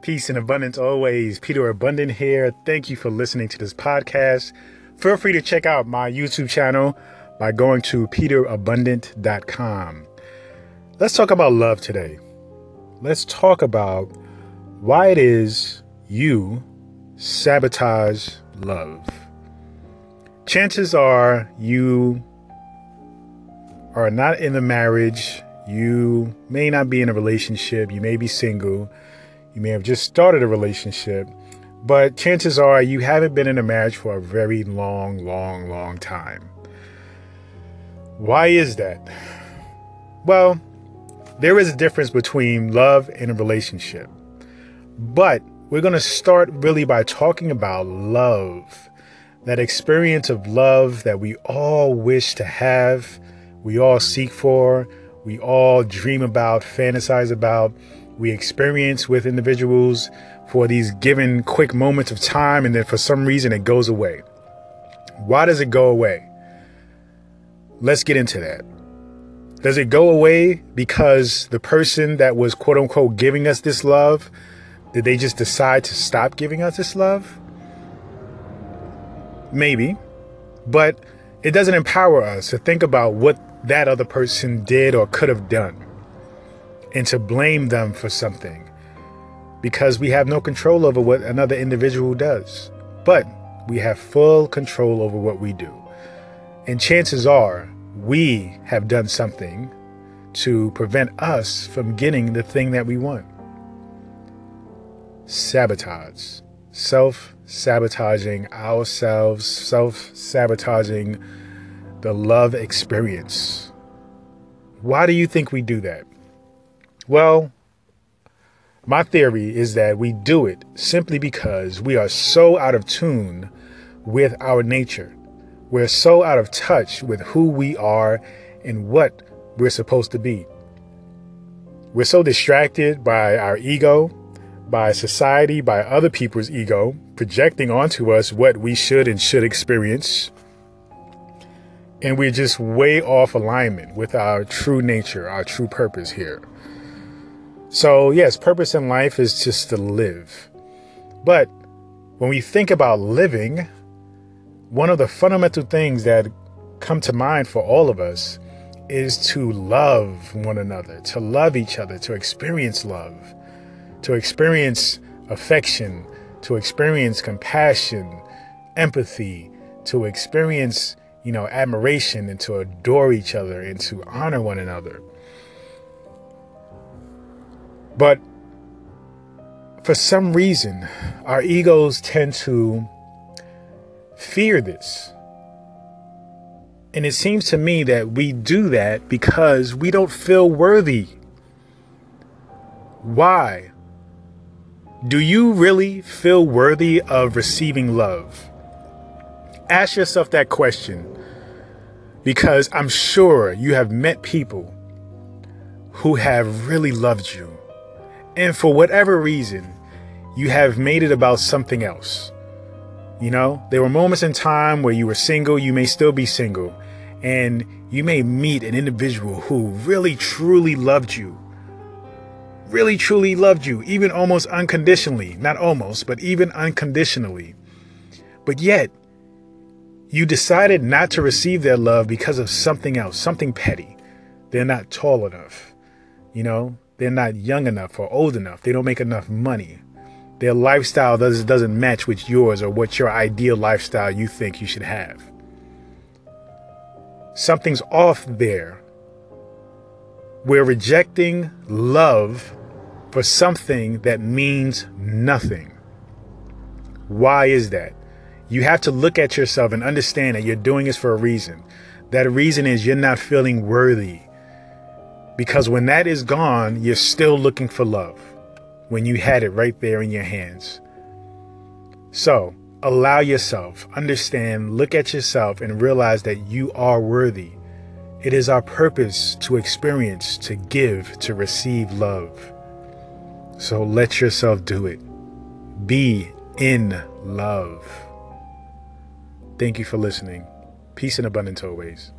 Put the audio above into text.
Peace and abundance always. Peter Abundant here. Thank you for listening to this podcast. Feel free to check out my YouTube channel by going to peterabundant.com. Let's talk about love today. Let's talk about why it is you sabotage love. Chances are you are not in a marriage. You may not be in a relationship. You may be single you may have just started a relationship, but chances are you haven't been in a marriage for a very long, long, long time. Why is that? Well, there is a difference between love and a relationship. But we're going to start really by talking about love. That experience of love that we all wish to have, we all seek for, we all dream about, fantasize about, we experience with individuals for these given quick moments of time, and then for some reason it goes away. Why does it go away? Let's get into that. Does it go away because the person that was quote unquote giving us this love, did they just decide to stop giving us this love? Maybe, but it doesn't empower us to think about what that other person did or could have done and to blame them for something because we have no control over what another individual does. But we have full control over what we do. And chances are we have done something to prevent us from getting the thing that we want. Sabotage. Self sabotaging ourselves, self sabotaging the love experience. Why do you think we do that? Well, my theory is that we do it simply because we are so out of tune with our nature. We're so out of touch with who we are and what we're supposed to be. We're so distracted by our ego, by society, by other people's ego, projecting onto us what we should and should experience. And we're just way off alignment with our true nature, our true purpose here. So, yes, purpose in life is just to live. But when we think about living, one of the fundamental things that come to mind for all of us is to love one another, to love each other, to experience love, to experience affection, to experience compassion, empathy, to experience, you know, admiration and to adore each other and to honor one another. But for some reason, our egos tend to fear this. And it seems to me that we do that because we don't feel worthy. Why? Do you really feel worthy of receiving love? Ask yourself that question because I'm sure you have met people who have really loved you and for whatever reason, you have made it about something else. You know, there were moments in time where you were single, you may still be single, and you may meet an individual who really truly loved you. Really truly loved you, even almost unconditionally. Not almost, but even unconditionally. But yet, you decided not to receive their love because of something else, something petty. They're not tall enough. You know, they're not young enough or old enough. They don't make enough money. Their lifestyle does, doesn't match with yours or what your ideal lifestyle you think you should have. Something's off there. We're rejecting love for something that means nothing. Why is that? You have to look at yourself and understand that you're doing this for a reason. That reason is you're not feeling worthy. Because when that is gone, you're still looking for love when you had it right there in your hands. So allow yourself, understand, look at yourself, and realize that you are worthy. It is our purpose to experience, to give, to receive love. So let yourself do it. Be in love. Thank you for listening. Peace and abundance always.